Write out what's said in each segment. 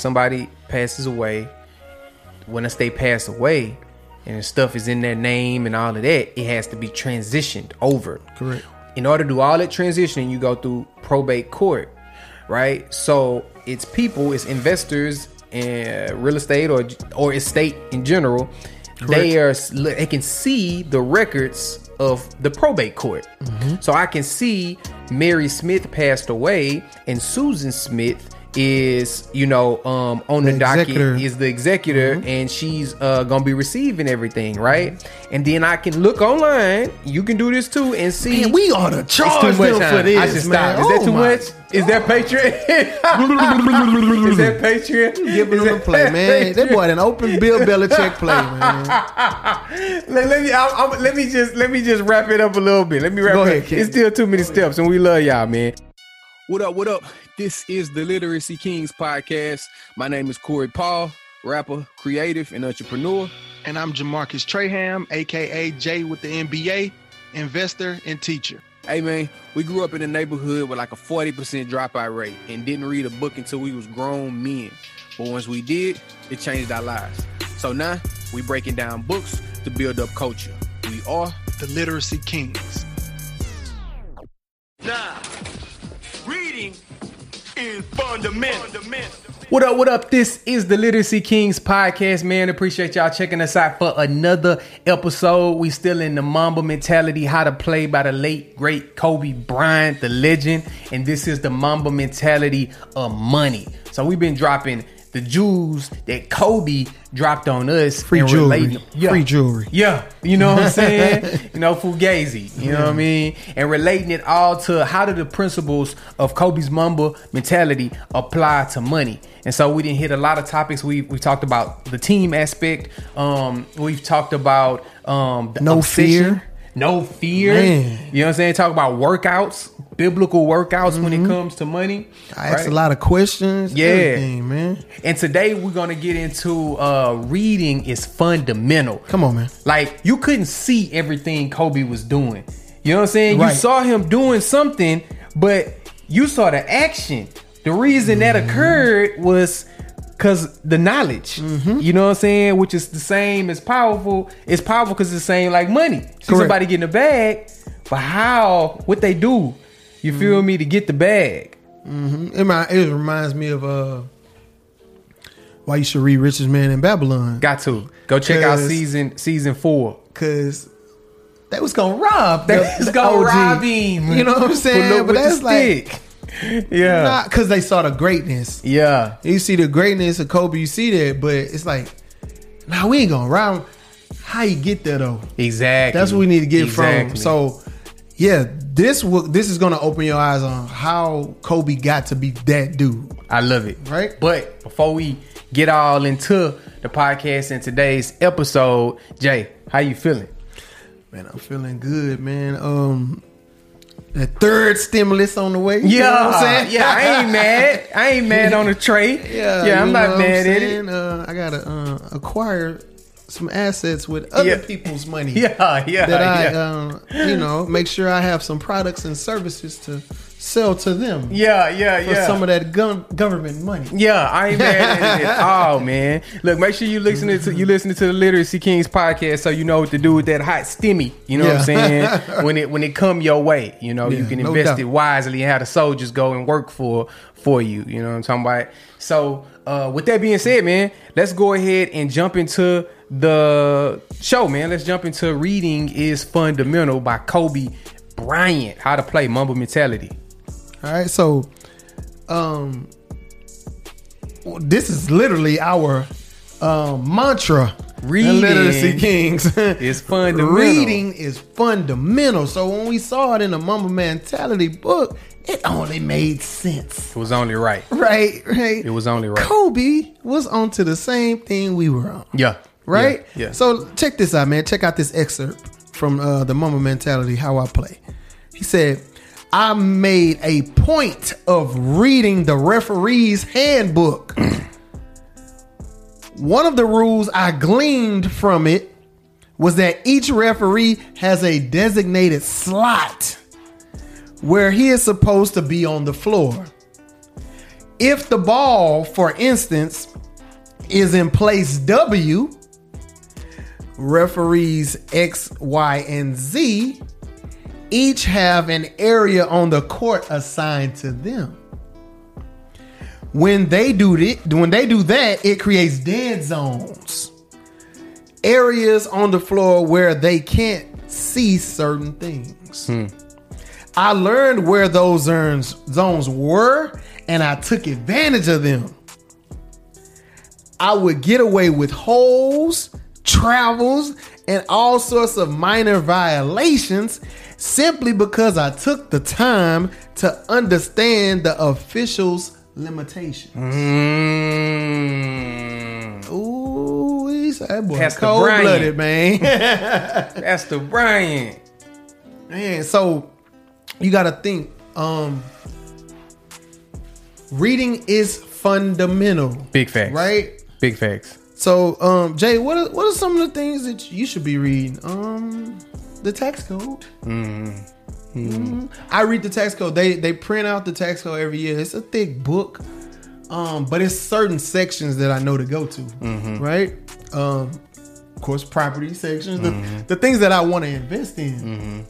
somebody passes away, once they pass away, and stuff is in their name and all of that, it has to be transitioned over. Correct. In order to do all that transitioning, you go through probate court, right? So it's people, it's investors, and real estate or or estate in general. They are they can see the records of the probate court. Mm-hmm. So I can see Mary Smith passed away and Susan Smith is you know um on the, The docket is the executor and she's uh gonna be receiving everything right and then i can look online you can do this too and see Man, we ought to charge them huh? for this, I should man. stop. Is that Oh too my much? Is that Patreon? Is that Patreon? Giving Is them a play, man. That boy an open Bill Belichick play, man. let, let me I'm, I'm- let me just let me just wrap it up a little bit. Let me wrap Go it. ahead, up. Ken. It's still too many steps, and we love y'all, man. What up? What up? This is the Literacy Kings podcast. My name is Corey Paul, rapper, creative, and entrepreneur. And I'm Jamarcus Traham, aka Jay with the NBA, investor and teacher. Hey man, we grew up in a neighborhood with like a 40% dropout rate and didn't read a book until we was grown men. But once we did, it changed our lives. So now we breaking down books to build up culture. We are The Literacy Kings. What up, what up? This is the Literacy Kings podcast, man. Appreciate y'all checking us out for another episode. We still in the Mamba mentality, how to play by the late, great Kobe Bryant, the legend. And this is the Mamba mentality of money. So we've been dropping the jewels that Kobe dropped on us. Free jewelry. Yeah. Free jewelry. Yeah, you know what I'm saying? you know, Fugazi, you know what I mean? And relating it all to how do the principles of Kobe's Mamba mentality apply to money? And so we didn't hit a lot of topics. We we talked about the team aspect. Um, we've talked about um the No obsession. fear. No fear. Man. You know what I'm saying? Talk about workouts, biblical workouts when it comes to money. I asked right? a lot of questions. Yeah. man. And today we're gonna get into uh reading is fundamental. Come on, man. Like you couldn't see everything Kobe was doing. You know what I'm saying? You saw him doing something, but you saw the action. The reason that Mm-hmm. occurred was because the knowledge. Mm-hmm. You know what I'm saying? Which is the same as powerful. It's powerful because it's the same like money. See Correct. somebody getting a bag, but how what they do? You Mm-hmm. feel me to get the bag? It, mi- it reminds me of uh, why you should read Richest Man in Babylon. Got to go check out season season four. Cause they was gonna rob. They the- was gonna OG. rob him. You know what I'm saying? But that's like yeah, not because they saw the greatness. yeah. You see the greatness of Kobe, you see that, but it's like, nah, we ain't gonna rob. him. How you get there though? Exactly. That's what we need to get from. So, yeah, this will this is gonna open your eyes on how Kobe got to be that dude. I love it. Right? But before we get all into the podcast and today's episode, Jay, how you feeling? Man, I'm feeling good, man. Um, the third stimulus on the way. you Yeah, know what I'm saying? yeah. I ain't mad. I ain't mad on the tray. Yeah, yeah. I'm not know mad at it. Uh, I gotta uh, acquire some assets with other Yeah. people's money. Yeah, yeah, that I, yeah. um, you know, make sure I have some products and services to sell to them yeah, yeah, for yeah. some of that government money. Yeah, I ain't mad at it at all, man. Look, make sure you listening to you listening to the Literacy Kings podcast so you know what to do with that hot stimmy. You know what I'm saying? when it when it come your way, you know you can invest it wisely and have the soldiers go and work for for you. You know what I'm talking about? So, uh, with that being said, man, let's go ahead and jump into the show, man. Let's jump into reading is fundamental by Kobe Bryant. How to play Mamba mentality. All right, so um, this is literally our um, mantra. in Reading literacy kings is fundamental. Reading is fundamental. So when we saw it in the Mamba Mentality book, it only made sense. It was only right. Right, right. It was only right. Kobe was onto the same thing we were on. Yeah. Right? Yeah. yeah. So check this out, man. Check out this excerpt from uh, the Mamba Mentality, How I Play. He said, I made a point of reading the referee's handbook. One of the rules I gleaned from it was that each referee has a designated slot where he is supposed to be on the floor. if the ball, for instance, is in place W, referees X, Y, and Z each have an area on the court assigned to them. When they do it, when they do that, it creates dead zones. Areas on the floor where they can't see certain things. Hmm. I learned where those zones zones were and I took advantage of them. I would get away with holes, travels, and all sorts of minor violations simply because I took the time to understand the officials' limitations. Mm. Ooh, he's that boy cold blooded, man. That's the Brian. Man, so you got to think. Um, reading is fundamental, Big facts. right? Big facts. So, um, Jay, what are, what are some of the things that you should be reading? Um, the tax code. Mhm. I read the tax code. They they print out the tax code every year. It's a thick book, um, but it's certain sections that I know to go to, right? Um, of course, property sections, the, the things that I want to invest in.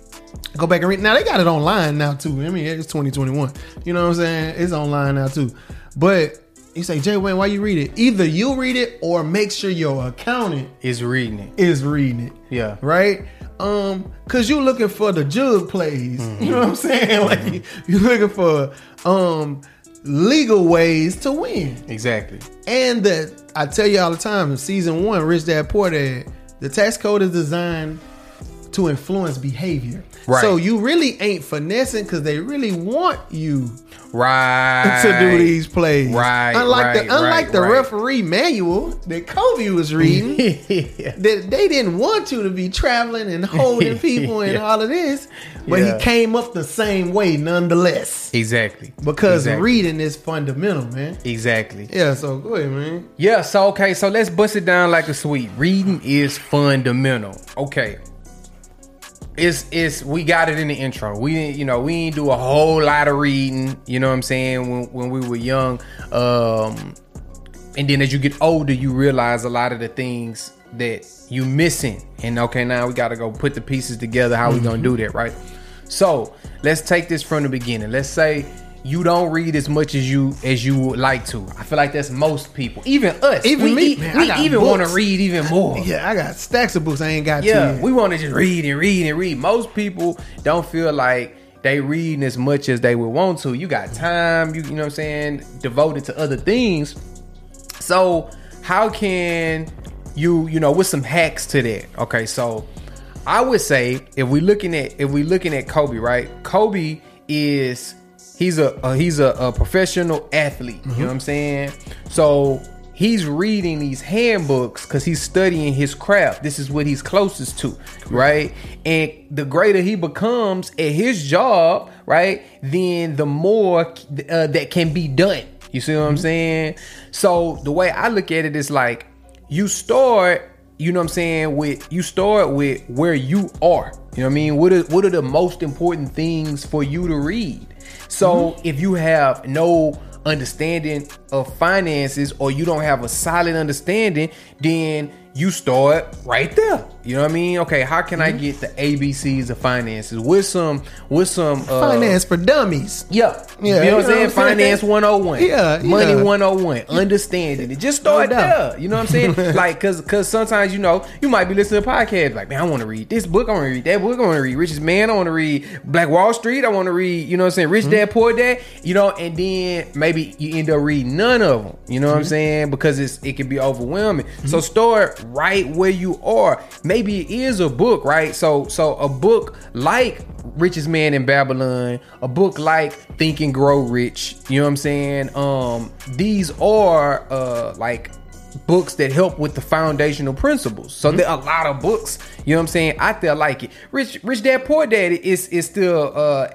Go back and read. Now they got it online now too. I mean, it's 2021. You know what I'm saying? It's online now too. But you say, Jay Wayne, why you read it? Either you read it or make sure your accountant Is reading it. is reading it. Yeah. Right? Um, cause you're looking for the jug plays. You know what I'm saying? Like you're looking for um legal ways to win. Exactly. And that I tell you all the time, in season one, Rich Dad Poor Dad, the tax code is designed to influence behavior. Right. So you really ain't finessing because they really want you Right. to do these plays. Right, Unlike right, the unlike right, the referee manual that Kobe was reading. yeah. that they didn't want you to be traveling and holding people and Yeah. all of this, but Yeah. he came up the same way nonetheless. Exactly. Because exactly. reading is fundamental, man. Exactly. Yeah, so go ahead, man. Yeah, so okay, so let's bust it down like a sweet. Reading is fundamental. Okay. It's it's we got it in the intro. We didn't, you know, we didn't do a whole lot of reading, you know what I'm saying, when when we were young. Um and then as you get older, you realize a lot of the things that you missing. And okay, now we gotta go put the pieces together. How we gonna do that, right? So let's take this from the beginning. Let's say you don't read as much as you as you would like to. I feel like that's most people, even us. Even we, me, man, I we even want to read even more. Yeah, I got stacks of books I ain't got Yeah, to. we want to just read and read and read. Most people don't feel like they reading as much as they would want to. You got time, you, you know what I'm saying, devoted to other things. So how can you, you know, with some hacks to that? Okay, so I would say if we looking at if we looking at Kobe, right? Kobe is he's a, a he's a, a professional athlete. You know what I'm saying? So he's reading these handbooks because he's studying his craft. This is what he's closest to, right? And the greater he becomes at his job, right, then the more uh, that can be done. You see what I'm saying? So the way I look at it is like you start you know what I'm saying, with you start with where you are. You know what I mean? What are what are the most important things for you to read? So mm-hmm. if you have no understanding of finances or you don't have a solid understanding, then you start right there. You know what I mean? Okay, how can I get the ABCs of finances with some with some uh, Finance for dummies. yeah. Yeah, You know what I'm you know saying? what I'm saying? Finance 101. Yeah, Money yeah. 101. Understanding it. Just start No there. You know what I'm saying? like, cause cause sometimes, you know, you might be listening to a podcast, like, man, I want to read this book, I want to read that book, I want to read Richest Man, I want to read Black Wall Street, I want to read, you know what I'm saying, Rich Mm-hmm. Dad, Poor Dad, you know, and then maybe you end up reading none of them. You know what I'm Mm-hmm. saying? Because it's it can be overwhelming. So start right where you are. Maybe it is a book, right? So so a book like Richest Man in Babylon, a book like Think and Grow Rich, you know what I'm saying? Um, these are uh like books that help with the foundational principles. So there are a lot of books, you know what I'm saying, out there like it. Rich Rich Dad Poor Dad is is still uh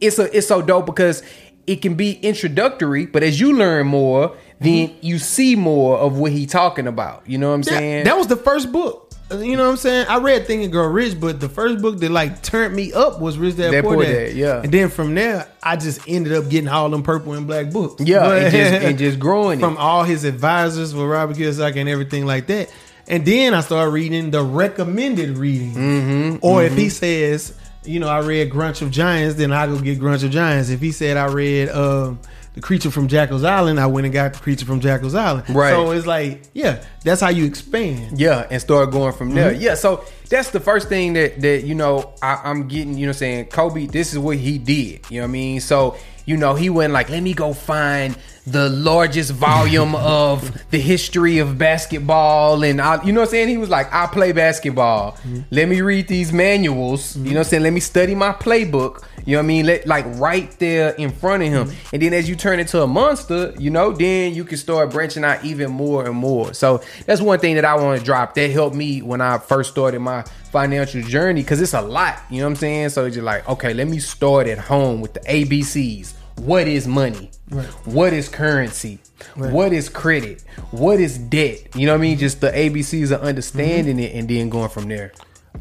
it's a it's so dope because it can be introductory, but as you learn more, then you see more of what he talking about. You know what I'm That, saying? that was the first book. You know what I'm saying? I read Think and Grow Rich, but the first book that like turned me up was Rich Dad Dad, Poor Poor Dad. Dad, yeah. And then from there, I just ended up getting all them purple and black books. Yeah, But- and just and just growing from it. all his advisors with Robert Kiyosaki and everything like that. And then I started reading the recommended reading. Mm-hmm, or if he says, you know, I read Grunch of Giants, then I go get Grunch of Giants. If he said I read um, The Creature from Jekyll's Island, I went and got The Creature from Jekyll's Island. Right. So it's like, yeah, that's how you expand. Yeah, and start going from there. Mm-hmm. Yeah, so that's the first thing that that you know I, I'm getting. You know, saying Kobe, this is what he did. You know what I mean? So you know he went like, let me go find the largest volume of the history of basketball, and I, you know what I'm saying. He was like, I play basketball. Mm-hmm. Let me read these manuals. You know what I'm saying. Let me study my playbook. You know what I mean? Let, like right there in front of him. Mm-hmm. And then as you turn into a monster, you know, then you can start branching out even more and more. So that's one thing that I want to drop. That helped me when I first started my financial journey because it's a lot. You know what I'm saying? So it's just like, okay, let me start at home with the ABCs. What is money? Right. What is currency? Right. What is credit? What is debt? You know what I mean? Just the ABCs of understanding it and then going from there.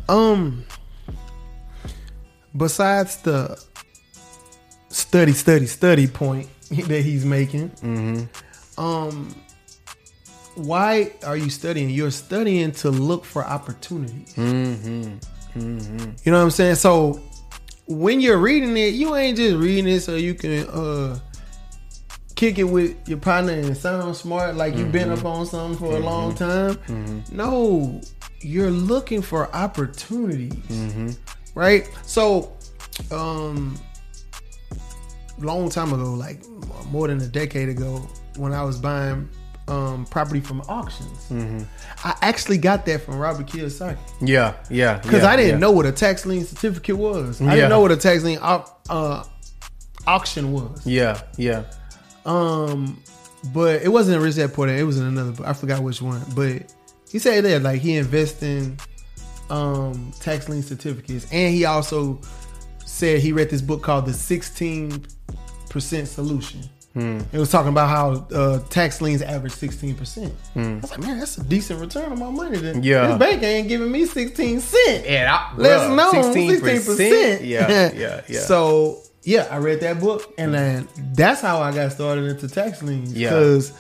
Um, besides the study, study, study point that he's making, um, why are you studying? You're studying to look for opportunities. You know what I'm saying? So when you're reading it, you ain't just reading it so you can uh kick it with your partner and sound smart like you've been up on something for a long time. No, you're looking for opportunities. Right? So um long time ago, like more than a decade ago, when I was buying um property from auctions, I actually got that from Robert Kiyosaki. Yeah, yeah. Because I didn't know what a tax lien certificate was. I Yeah. didn't know what a tax lien uh, auction was. Yeah, yeah. Um, but it wasn't in Rich Dad Poor Dad. It was in another book. I forgot which one. But he said that like he invests in um tax lien certificates, and he also said he read this book called The Sixteen Percent Solution. It was talking about how uh, tax liens average sixteen percent. I was like, man, that's a decent return on my money. Then Yeah. this bank ain't giving me sixteen cent. Yeah, Let's know 16%. Yeah, yeah, yeah. So yeah, I read that book, and then that's how I got started into tax liens. Yeah. because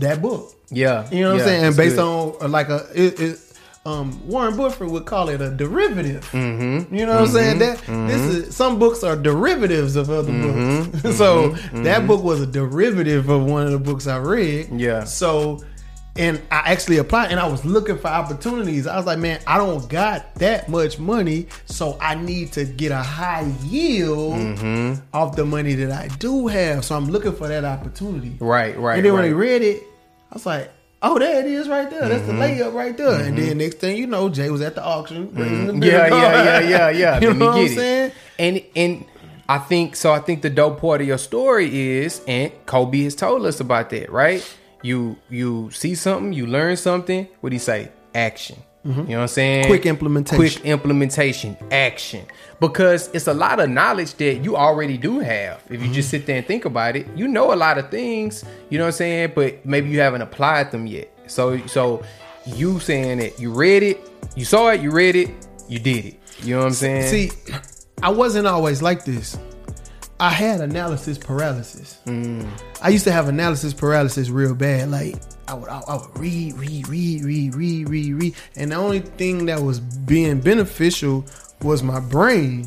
that book. yeah, You know what yeah, I'm saying? And based good. on uh, like a it, it, um, Warren Buffett would call it a derivative. Mm-hmm. You know what I'm saying? That this is some books are derivatives of other Mm-hmm. books. so that book was a derivative of one of the books I read. Yeah. So and I actually applied and I was looking for opportunities. I was like, man, I don't got that much money, so I need to get a high yield Mm-hmm. off the money that I do have. So I'm looking for that opportunity. Right, right. And then when right. they read it, I was like, oh, there it is right there. That's Mm-hmm. the layup right there. And then next thing you know, Jay was at the auction. Mm-hmm. Yeah, yeah, yeah, yeah, yeah. you know what I'm it. saying? And and I think so. I think the dope part of your story is, and Kobe has told us about that, right? You you see something, you learn something. What do you say? Action. You know what I'm saying? Mm-hmm. Quick implementation. Quick implementation. Action. Because it's a lot of knowledge that you already do have. If you Mm-hmm. just sit there and think about it, you know a lot of things. You know what I'm saying? But maybe you haven't applied them yet. So so you saying it, you read it, you saw it, you read it, you did it. You know what I'm saying? See, I wasn't always like this. I had analysis paralysis. Mm. I used to have analysis paralysis real bad. Like I would, I, I would read, read, read, read, read, read, read, and the only thing that was being beneficial was my brain,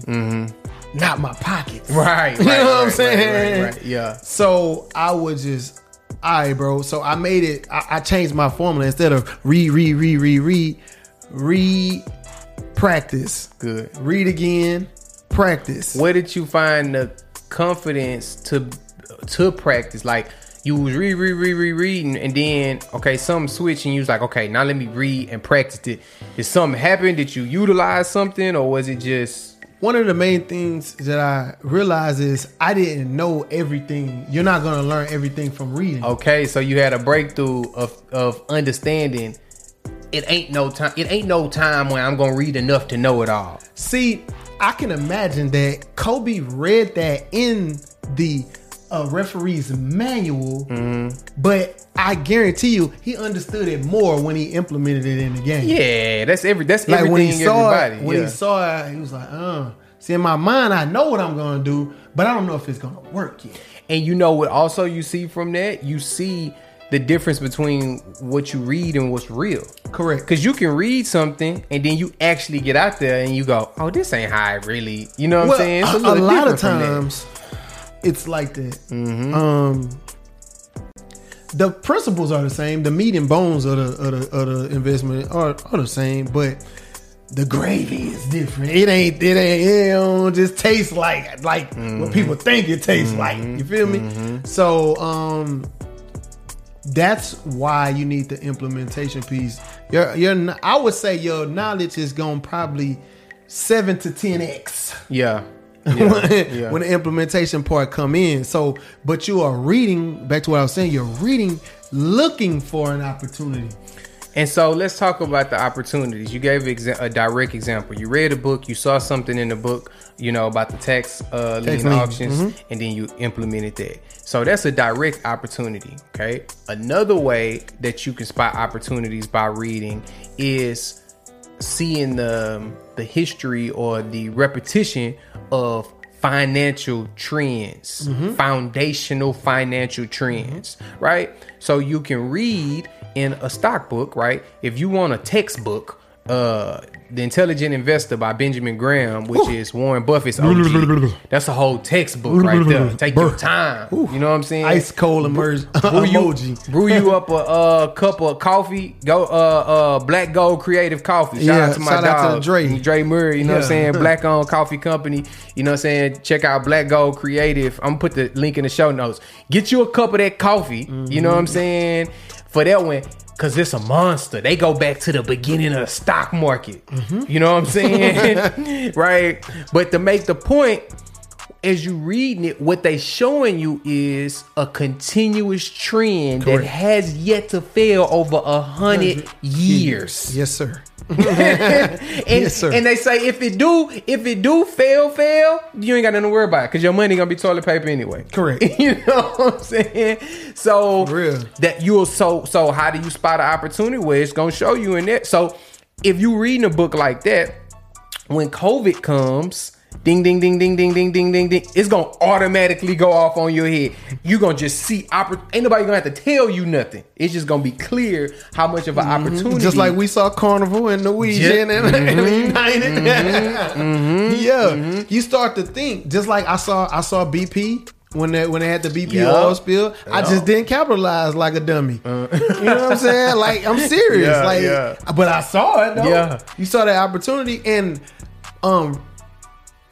not my pockets. Mm-hmm. Right, right. You know what I'm right, saying? Right, right, right. Yeah. So I would just, all right, bro. So I made it. I, I changed my formula instead of read, read, read, read, read, read, practice, Good. read again, practice. Where did you find the confidence to to practice? Like you was read, read, read, read, reading, and then okay, something switched, and you was like, okay, now let me read and practice it. Did something happen? Did you utilize something, or was it just One of the main things that I realized is I didn't know everything. You're not gonna learn everything from reading. okay? So you had a breakthrough of of understanding. It ain't no time. It ain't no time when I'm gonna read enough to know it all. See, I can imagine that Kobe read that in the a referee's manual, Mm-hmm. but I guarantee you he understood it more when he implemented it in the game. Yeah, that's every that's like everything. when he saw everybody. it, when yeah. he saw it, he was like, "Uh." See, in my mind, I know what I'm gonna do, but I don't know if it's gonna work yet. And you know what? Also, you see from that, you see the difference between what you read and what's real. Correct. Because you can read something and then you actually get out there and you go, "Oh, this ain't how I really." You know what I'm saying? It's a, a lot of different from that. Mm-hmm. times it's like that. Um, the principles are the same. The meat and bones of the of the, of the investment are, are the same, but the gravy is different. It ain't it ain't it don't just taste like like Mm-hmm. what people think it tastes like. You feel me? So um that's why you need the implementation piece. Your your I would say your knowledge is going probably seven to ten x Yeah. when, yeah. when the implementation part come in. So, but you are reading back to what I was saying. You're reading, looking for an opportunity. And so let's talk about the opportunities. You gave a direct example. You read a book, you saw something in the book, you know, about the tax uh, Tax lien auctions, and then you implemented that. So that's a direct opportunity. Okay. Another way that you can spot opportunities by reading is seeing the the history or the repetition of financial trends, foundational financial trends, right? So you can read in a stock book, right? If you want a textbook, uh The Intelligent Investor by Benjamin Graham, which is Warren Buffett's OG. That's a whole textbook right there. Take your time. You know what I'm saying? Ice cold emerge brew you, brew you up a uh, cup of coffee. Go uh uh Black Gold Creative Coffee. Shout Yeah, out to my shout out to dog Dre. Dre Murray. You know what I'm saying? Black owned coffee company. You know what I'm saying? Check out Black Gold Creative. I'm gonna put the link in the show notes. Get you a cup of that coffee. You know what I'm Mm-hmm. saying? For that one. Cause it's a monster. They go back to the beginning of the stock market. Mm-hmm. You know what I'm saying? right? But to make the point, as you reading it, what they showing you is a continuous trend that has yet to fail over a hundred years. Yes, sir. and, Yes, sir. and they say if it do, if it do fail, fail, you ain't got nothing to worry about because your money gonna be toilet paper anyway. Correct. you know what I'm saying? So real. that you'll so so how do you spot an opportunity where it's gonna show you in that? So if you reading a book like that, when COVID comes, ding ding ding ding ding ding ding ding ding, it's gonna automatically go off on your head. you're gonna just see oppor- ain't nobody gonna have to tell you nothing. It's just gonna be clear how much of an mm-hmm. opportunity Just like we saw Carnival and Norwegian and, and United. Mm-hmm. Mm-hmm. yeah, you start to think. Just like I saw, I saw BP when they when they had the BP Yup. oil spill. I just didn't capitalize like a dummy. Uh. you know what I'm saying? Like I'm serious. Yeah, like, yeah. but I saw it. Though. Yeah. you saw that opportunity and um.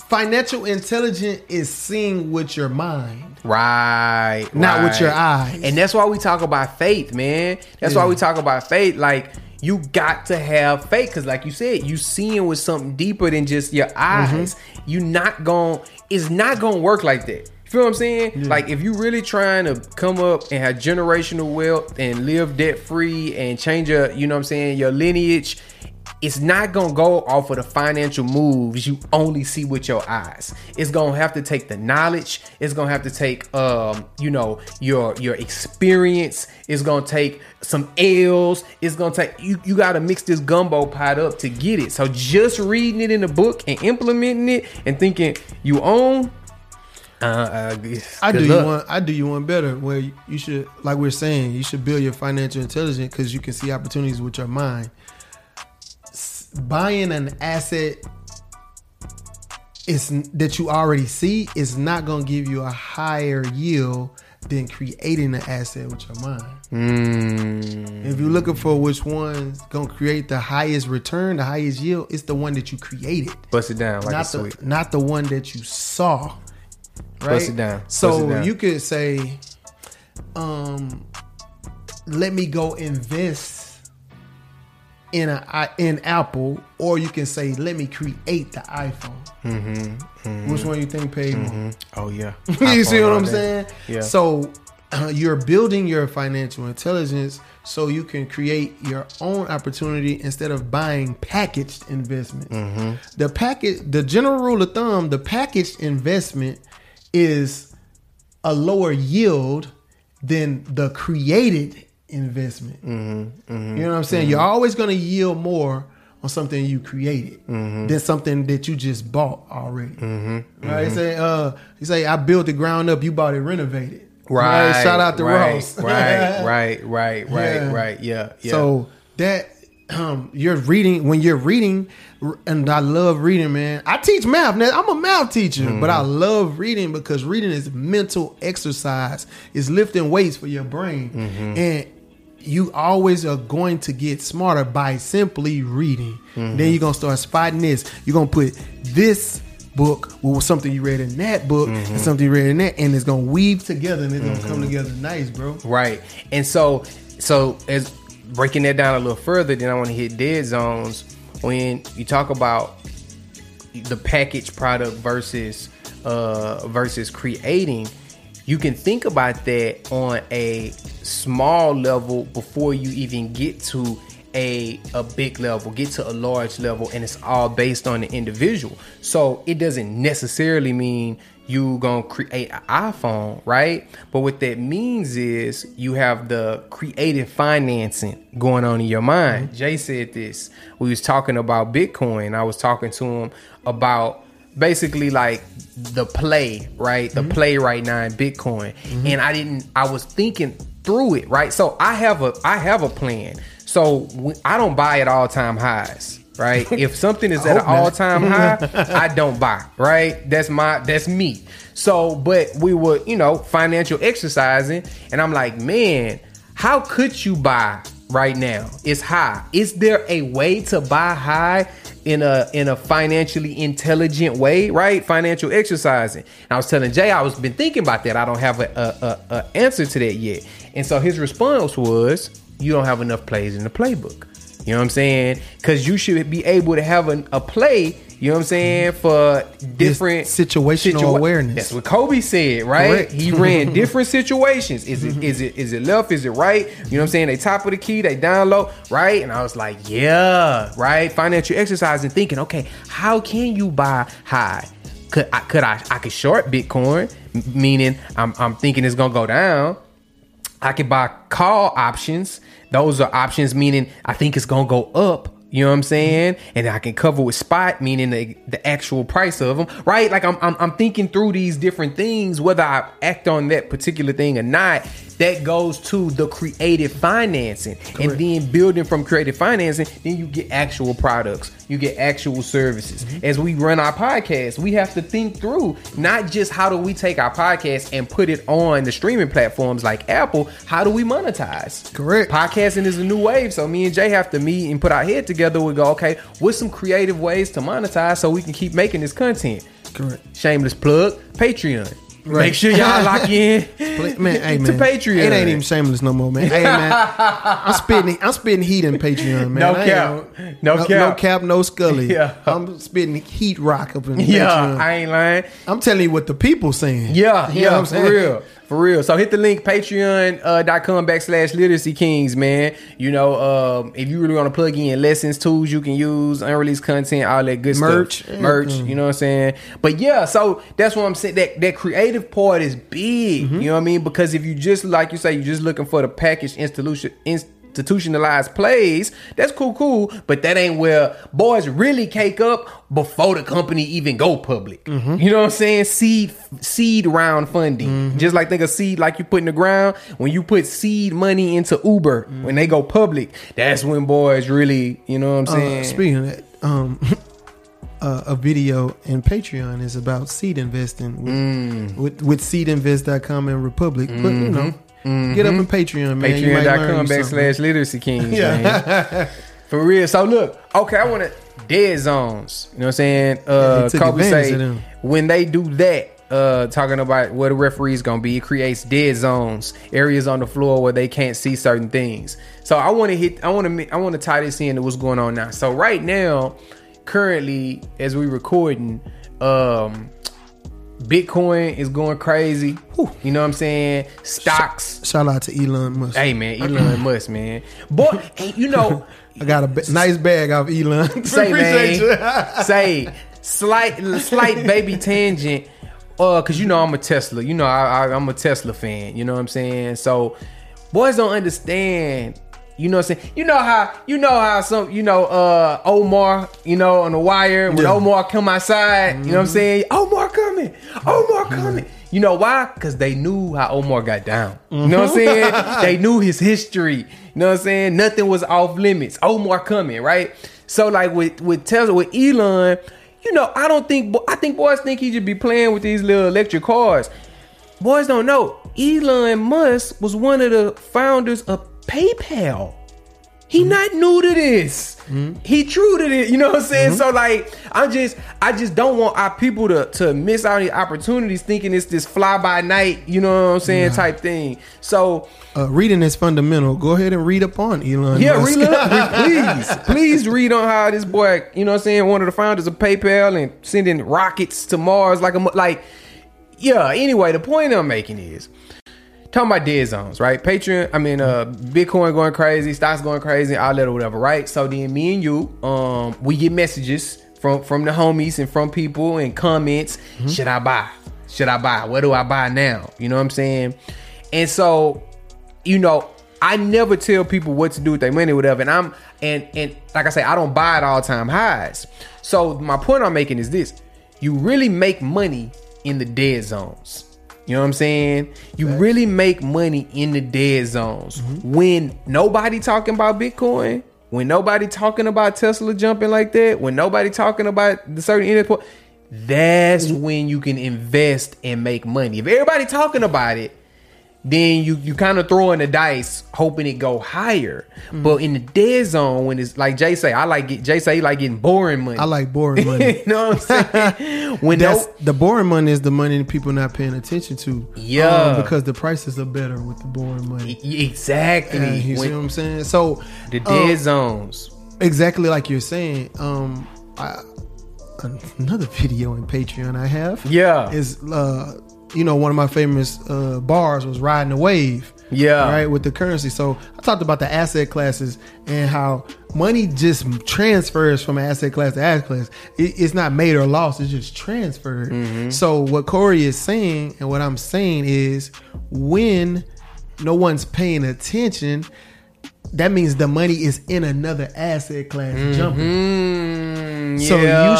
Financial intelligence is seeing with your mind, Right. not with your right. eyes. And that's why we talk about faith, man. That's why we talk about faith. Like you got to have faith because, like you said, you seeing with something deeper than just your mm-hmm. eyes. You not going. It's not gonna work like that. You feel what I'm saying? Like if you really trying to come up and have generational wealth and live debt free and change your, you know what I'm saying, your lineage. It's not gonna go off of the financial moves you only see with your eyes. It's gonna have to take the knowledge. It's gonna have to take, um, you know, your your experience. It's gonna take some L's. It's gonna take you. You gotta mix this gumbo pot up to get it. So just reading it in the book and implementing it and thinking you own. Uh, uh I good do you one. I do you one better. Where you- you should, like we're saying, you should build your financial intelligence because you can see opportunities with your mind. Buying an asset is that you already see is not going to give you a higher yield than creating an asset with your mind. Mm, If you're looking for which one's going to create the highest return, the highest yield, it's the one that you created bust it down like not a sweet. the not the one that you saw. Right? Bust it down. Bust So it down. you could say, um, let me go invest in a in Apple, or you can say, let me create the iPhone. Mm-hmm, Which one you think paid more? Oh yeah. you see what I'm saying? Yeah. So uh, you're building your financial intelligence so you can create your own opportunity instead of buying packaged investments. Mm-hmm. The package, the general rule of thumb, the packaged investment is a lower yield than the created investment. Mm-hmm, You know what I'm saying? You're always going to yield more on something you created Mm-hmm. than something that you just bought already. Right? You say, uh, you say, I built the ground up, you bought it renovated. Right. Shout out to right, Ross. right, right, right, right, Yeah. right. Yeah. yeah. So that um, you're reading when you're reading, and I love reading, man. I teach math. Now I'm a math teacher, but I Mm-hmm. love reading because reading is mental exercise. It's lifting weights for your brain, Mm-hmm. and you always are going to get smarter by simply reading. Mm-hmm. Then you're gonna start spotting this. You're gonna put this book with something you read in that book Mm-hmm. and something you read in that, and it's gonna weave together and it's gonna come together nice, bro. Right. And so so as breaking that down a little further, then I want to hit dead zones when you talk about the packaged product versus uh versus creating you can think about that on a small level before you even get to a a big level get to a large level and it's all based on the individual. So it doesn't necessarily mean you gonna create an iphone right? But what that means is you have the creative financing going on in your mind. Mm-hmm. Jay said this. We was talking about bitcoin. I was talking to him about basically like the play, right? The play right now in Bitcoin. And I didn't I was thinking through it, right? So I have a I have a plan. So I don't buy at all time highs, right? if something is at an all time high, I don't buy, right? That's my that's me. So, but we were, you know, financial exercising and I'm like, "Man, how could you buy right now? It's high. Is there a way to buy high in a in a financially intelligent way, right? Financial exercising. And I was telling Jay, I was been thinking about that. I don't have a, a, a, a answer to that yet. And so his response was, "You don't have enough plays in the playbook." You know what I'm saying? Because you should be able to have a play. You know what I'm saying for different situational awareness. That's what Kobe said, right? Correct. He ran different situations. Is it is it is it left? Is it right? You know what I'm saying? They top of the key, they down low, right? And I was like, yeah, right. Financial exercise and thinking, okay, how can you buy high? Could I could I I could short Bitcoin, meaning I'm I'm thinking it's gonna go down. I could buy call options. Those are options meaning I think it's gonna go up. You know what I'm saying? And I can cover with spot, meaning the, the actual price of them, right? Like I'm, I'm I'm thinking through these different things, whether I act on that particular thing or not. That goes to the creative financing, and then building from creative financing, then you get actual products, you get actual services. Mm-hmm. As we run our podcast, we have to think through not just how do we take our podcast and put it on the streaming platforms like Apple. How do we monetize? Correct. Podcasting is a new wave, so me and Jay have to meet and put our head together. We go, okay, what's some creative ways to monetize so we can keep making this content? Correct. Shameless plug, Patreon. Right. Make sure y'all lock in Man, hey to man, Patreon. It ain't even shameless no more, man. Hey man, I'm spitting, I'm spitting heat in Patreon, man. No I cap. No no, cap. no cap, no Scully. Yeah. I'm spitting heat rock up in Yeah, Patreon. I ain't lying. I'm telling you what the people saying. Yeah, You yeah, I'm for saying? real. For real. So hit the link, patreon.com backslash literacy kings, man. You know, um, if you really want to plug in lessons, tools you can use, unreleased content, all that good Merch, stuff. Merch, Merch. you know what I'm saying? But yeah, so that's what I'm saying. That that creative part is big. Mm-hmm. You know what I mean? Because if you just like you say, you're just looking for the packaged institution institutionalized plays, that's cool, cool. But that ain't where boys really cake up before the company even go public. Mm-hmm. You know what I'm saying? Seed seed round funding. Mm-hmm. Just like think of seed like you put in the ground. When you put seed money into Uber, Mm-hmm. when they go public, that's when boys really, you know what I'm saying? Uh, speaking of that, um, uh, a video in Patreon is about seed investing with, Mm. with, with seedinvest.com and Republic. But you know, get up in Patreon, man. Patreon.com learn you something. backslash literacy kings, Yeah. man. For real. So look, okay, I want to dead zones. You know what I'm saying? Uh took Kobe say when they do that, uh talking about where the referee's gonna be, it creates dead zones, areas on the floor where they can't see certain things. So I want to hit I want to I want to tie this into what's going on now. So right now, currently as we recording, um Bitcoin is going crazy. You know what I'm saying? Stocks. Shout out to Elon Musk. Hey man, Elon Musk, man. Boy, you know, I got a nice bag off Elon. say man, say slight slight baby tangent. uh, cause you know I'm a Tesla. You know I, I I'm a Tesla fan. You know what I'm saying? So boys don't understand. You know what I'm saying? You know how you know how some you know uh Omar, you know, on the wire when Yeah. Omar come outside, you know what I'm mm-hmm. saying? Omar coming, Omar mm-hmm. coming. You know why? Cause they knew how Omar got down. You know what I'm mm-hmm. saying? they knew his history. You know what I'm saying? Nothing was off limits. Omar coming, right? So like with with Tesla with Elon, you know, I don't think I think boys think he should be playing with these little electric cars. Boys don't know. Elon Musk was one of the founders of PayPal. He not new to this. He true to this. You know what I'm saying? So like, I just, I just don't want our people to to miss out on the opportunities, thinking it's this fly by night. You know what I'm saying? Type thing. So Uh, reading is fundamental. Go ahead and read up on Elon. yeah, Musk. read up, please, please read on how this boy, you know what I'm saying, one of the founders of PayPal and sending rockets to Mars, like a like, yeah. Anyway, the point I'm making is talking about dead zones, right? Patreon, I mean, uh, Bitcoin going crazy, stocks going crazy, all that or whatever, right? So then me and you, um, we get messages from from the homies and from people and comments. Should I buy? Should I buy? What do I buy now? You know what I'm saying? And so you know, I never tell people what to do with their money, whatever. And I'm and and like I say, I don't buy at all time highs. So my point I'm making is this: you really make money in the dead zones. You know what I'm saying? You really make money in the dead zones mm-hmm. when nobody talking about Bitcoin, when nobody talking about Tesla jumping like that, when nobody talking about the certain internet. po- That's mm-hmm. when you can invest and make money. If everybody talking about it, then you you kind of throwing the dice, hoping it go higher. Mm. But in the dead zone, when it's like Jay say, I like get Jay say he like getting boring money. I like boring money. you know what I'm saying? when That's no, the boring money is the money that people not paying attention to. Um, Yeah. because the prices are better with the boring money. exactly Yeah, you see what I'm saying? So the um, dead zones. exactly like you're saying. Um, I, another video in Patreon I have. Yeah. is uh, you know, one of my famous uh bars was riding the wave. Yeah. right with the currency. So I talked about the asset classes and how money just transfers from asset class to asset class. It, it's not made or lost; it's just transferred. Mm-hmm. So what Corey is saying and what I'm saying is, when no one's paying attention, that means the money is in another asset class jumping. Mm, So yeah. you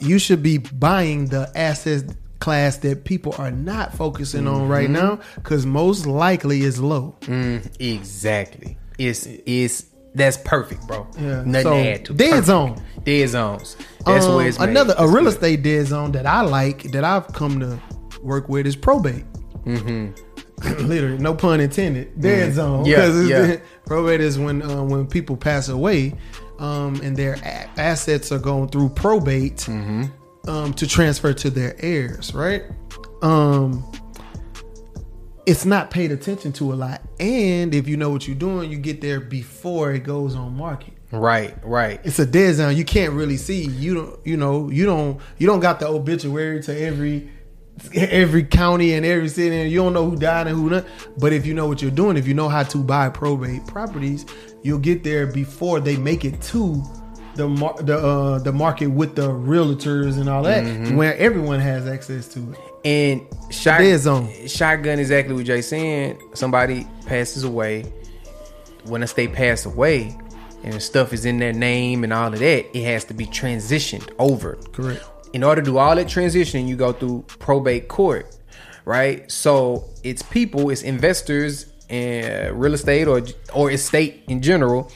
should you should be buying the asset class that people are not focusing on right Mm-hmm. now because most likely is low. Mm, exactly. It's it's that's perfect, bro. Yeah. Nothing So, to add to. dead Perfect. zone. Dead zones. That's Um, where it's made. another a real estate dead zone that I like that I've come to work with is probate. Hmm. Literally, no pun intended. Dead zone. Mm-hmm. Yeah, 'Cause it's yeah. the- probate is when uh, when people pass away, um, and their a- assets are going through probate Mm-hmm. Um, to transfer to their heirs. Right. Um, it's not paid attention to a lot, and if you know what you're doing, you get there before it goes on market Right, right. it's a dead zone. You can't really see. You don't. You know. You don't. You don't got the obituary to every every county and every city, and you don't know who died and who not. But if you know what you're doing, if you know how to buy probate properties, you'll get there before they make it to the mar- the uh, the market with the realtors and all that, where everyone has access to it. And shot, shotgun exactly what Jay saying. Somebody passes away. When a state pass away, and stuff is in their name and all of that, it has to be transitioned over. Correct. In order to do all that transition, you go through probate court, right? So it's people, it's investors and real estate or or estate in general.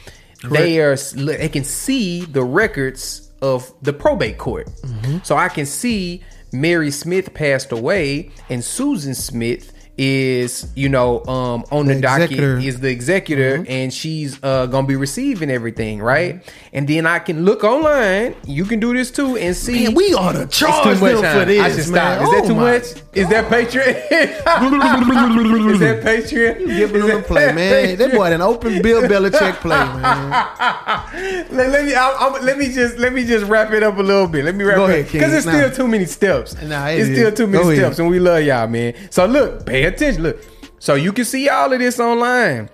They are they can see the records of the probate court. Mm-hmm. So I can see Mary Smith passed away and Susan Smith is you know um on the, The docket is the executor and she's uh gonna be receiving everything right and then i can look online you can do this too and see Man, we ought to charge them for this, I should man. stop. Is that Oh too my much? Is that Patreon? Is that Patreon? Giving them a play, man. That boy an open Bill Belichick play, man. let, let me I, I'm- let me just let me just wrap it up a little bit. Let me wrap Go it up because it's Nah. still too many steps. Nah, it it's is. still too many Go ahead. steps, and we love y'all, man. So look, pay attention. Look, so you can see all of this online.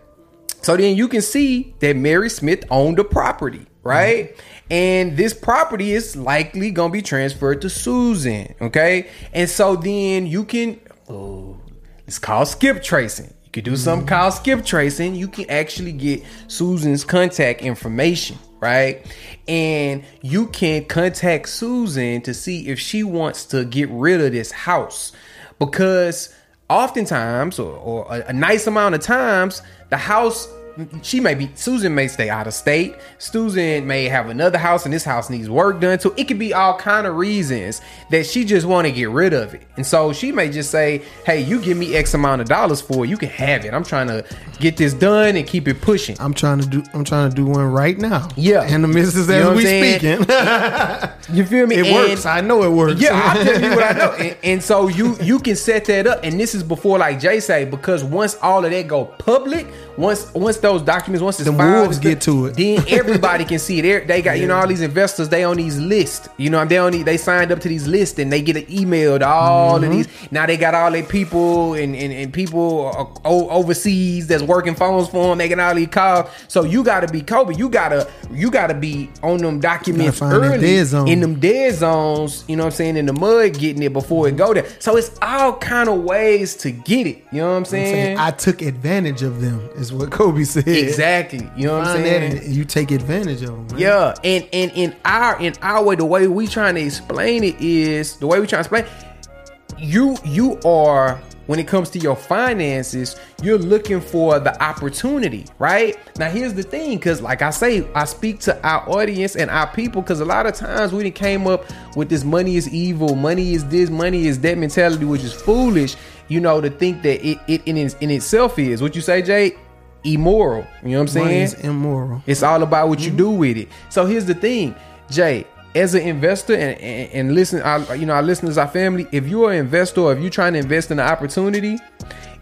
So then you can see that Mary Smith owned the property. right? Mm-hmm. And this property is likely gonna be transferred to Susan, okay? And so then you can, oh, it's called skip tracing. You could do something mm-hmm. called skip tracing. You can actually get Susan's contact information, right? And you can contact Susan to see if she wants to get rid of this house because oftentimes or, or a, a nice amount of times the house she may be Susan may stay out of state. Susan may have another house and this house needs work done. So it could be all kind of reasons that she just want to get rid of it. And so she may just say, "Hey, you give me X amount of dollars for it. You can have it. I'm trying to get this done and keep it pushing." I'm trying to do. I'm trying to do one right now. Yeah. and the missus You as we speaking. You feel me? it And- works. I know it works. Yeah, I'll tell you what I know. And, and so you you can set that up. And this is before like Jay say, because once all of that go public, once once those documents, once it's Them filed wolves get to it. Then everybody can see it. They- They got, you know, all these investors, they on these lists. You know, they on these, they signed up to these lists and they get an email to all Mm-hmm. of these. Now they got all their people and, and, and people uh, overseas that's working phones for them, making all these calls. So you gotta be Kobe. You gotta you gotta be on them documents early in them dead zones, you know what I'm saying, in the mud getting it before it go there. So it's all kind of ways to get it. You know what I'm I'm saying? saying I took advantage of them. Is what Kobe said. exactly. You know what I'm saying? you take advantage of them. Man. Yeah, and and in our in our way, the way we trying to explain it is the way we trying to explain. You you are when it comes to your finances, you're looking for the opportunity, right? Now here's the thing, because like I say, I speak to our audience and our people, because a lot of times we came up with this money is evil, money is this, money is that mentality, which is foolish. You know, to think that it, it in, in itself is what you say, Jay, immoral. You know what I'm saying? Money is immoral. It's all about what you mm-hmm. do with it. So here's the thing, Jay. As an investor and, and, and listen, our, you know, our listeners, our family. If you're an investor, if you're trying to invest in an opportunity,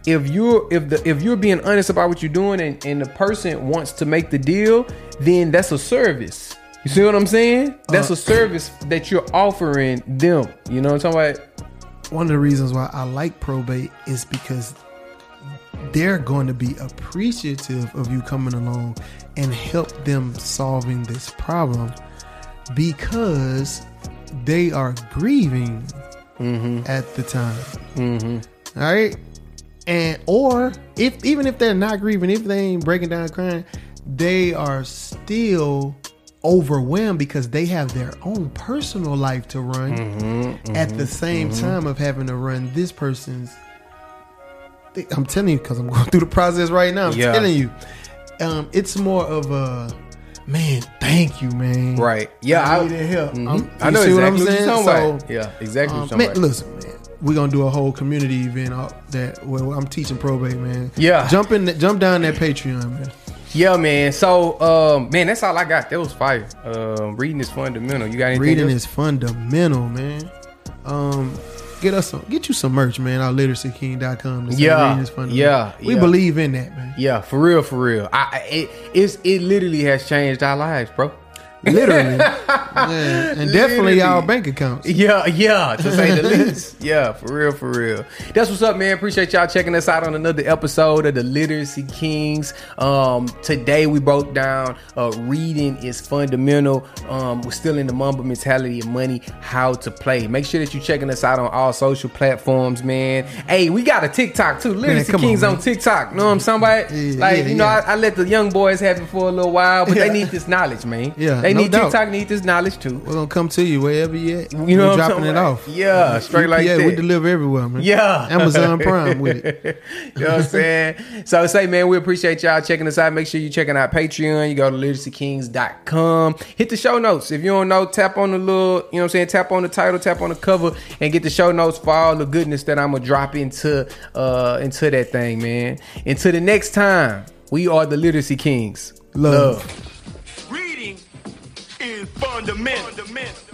if you're if the if you're being honest about what you're doing, and, and the person wants to make the deal, then that's a service. You see what I'm saying? That's a uh-huh. service that you're offering them. You know what I'm talking about? One of the reasons why I like probate is because they're going to be appreciative of you coming along and help them solving this problem because they are grieving mm-hmm. at the time. Mm-hmm. All right. And or if even if they're not grieving, if they ain't breaking down crying, they are still overwhelmed because they have their own personal life to run mm-hmm. at the same time of having to run this person's I'm telling you because I'm going through the process right now. I'm Yeah. telling you. Um, it's more of a man, thank you, man. Right. Yeah, I I- needed help. Mhm. I'm- I you know see what I'm exactly what saying? you're talking So, about. Yeah, exactly um, what man, about. listen, man. We're gonna do a whole community event that where I'm teaching probate, man. Yeah. Jump in jump down that Patreon, man. Yeah, man. So, um, man, that's all I got. That was fire. Um, reading is fundamental. You got anything? Reading else? is fundamental, man. Um get us some get you some merch, man. Our literacyking.com. Yeah, yeah, We yeah. believe in that, man. Yeah, for real, for real. I, I- it, it's it literally has changed our lives, bro. Literally. yeah. And definitely Literally. our bank accounts. Yeah, yeah, to say the least. Yeah, for real, for real. That's what's up, man. Appreciate y'all checking us out on another episode of the Literacy Kings. Um, today we broke down uh, reading is fundamental. Um, we're still in the Mamba mentality of money, how to play. Make sure that you're checking us out on all social platforms, man. Hey, we got a TikTok too. Literacy on, Kings on, man. TikTok. Know what I'm talking about? Yeah, like, yeah, you know. I, I let the young boys have it for a little while, but they need this knowledge, man. Yeah, they no need doubt. TikTok, need this knowledge too. We're gonna come to you wherever you at. You know We're I'm dropping it off. Yeah, straight like yeah, that. we deliver everywhere, man. Yeah. Amazon Prime with it. you know what I'm saying? So say, man, we appreciate y'all checking us out. Make sure you checking out Patreon. You go to literacyKings.com. Hit the show notes. If you don't know, tap on the little, you know what I'm saying? Tap on the title, tap on the cover, and get the show notes for all the goodness that I'm gonna drop into uh into that thing, man. Until the next time, we are the Literacy Kings. Love. Love. Is fundamental.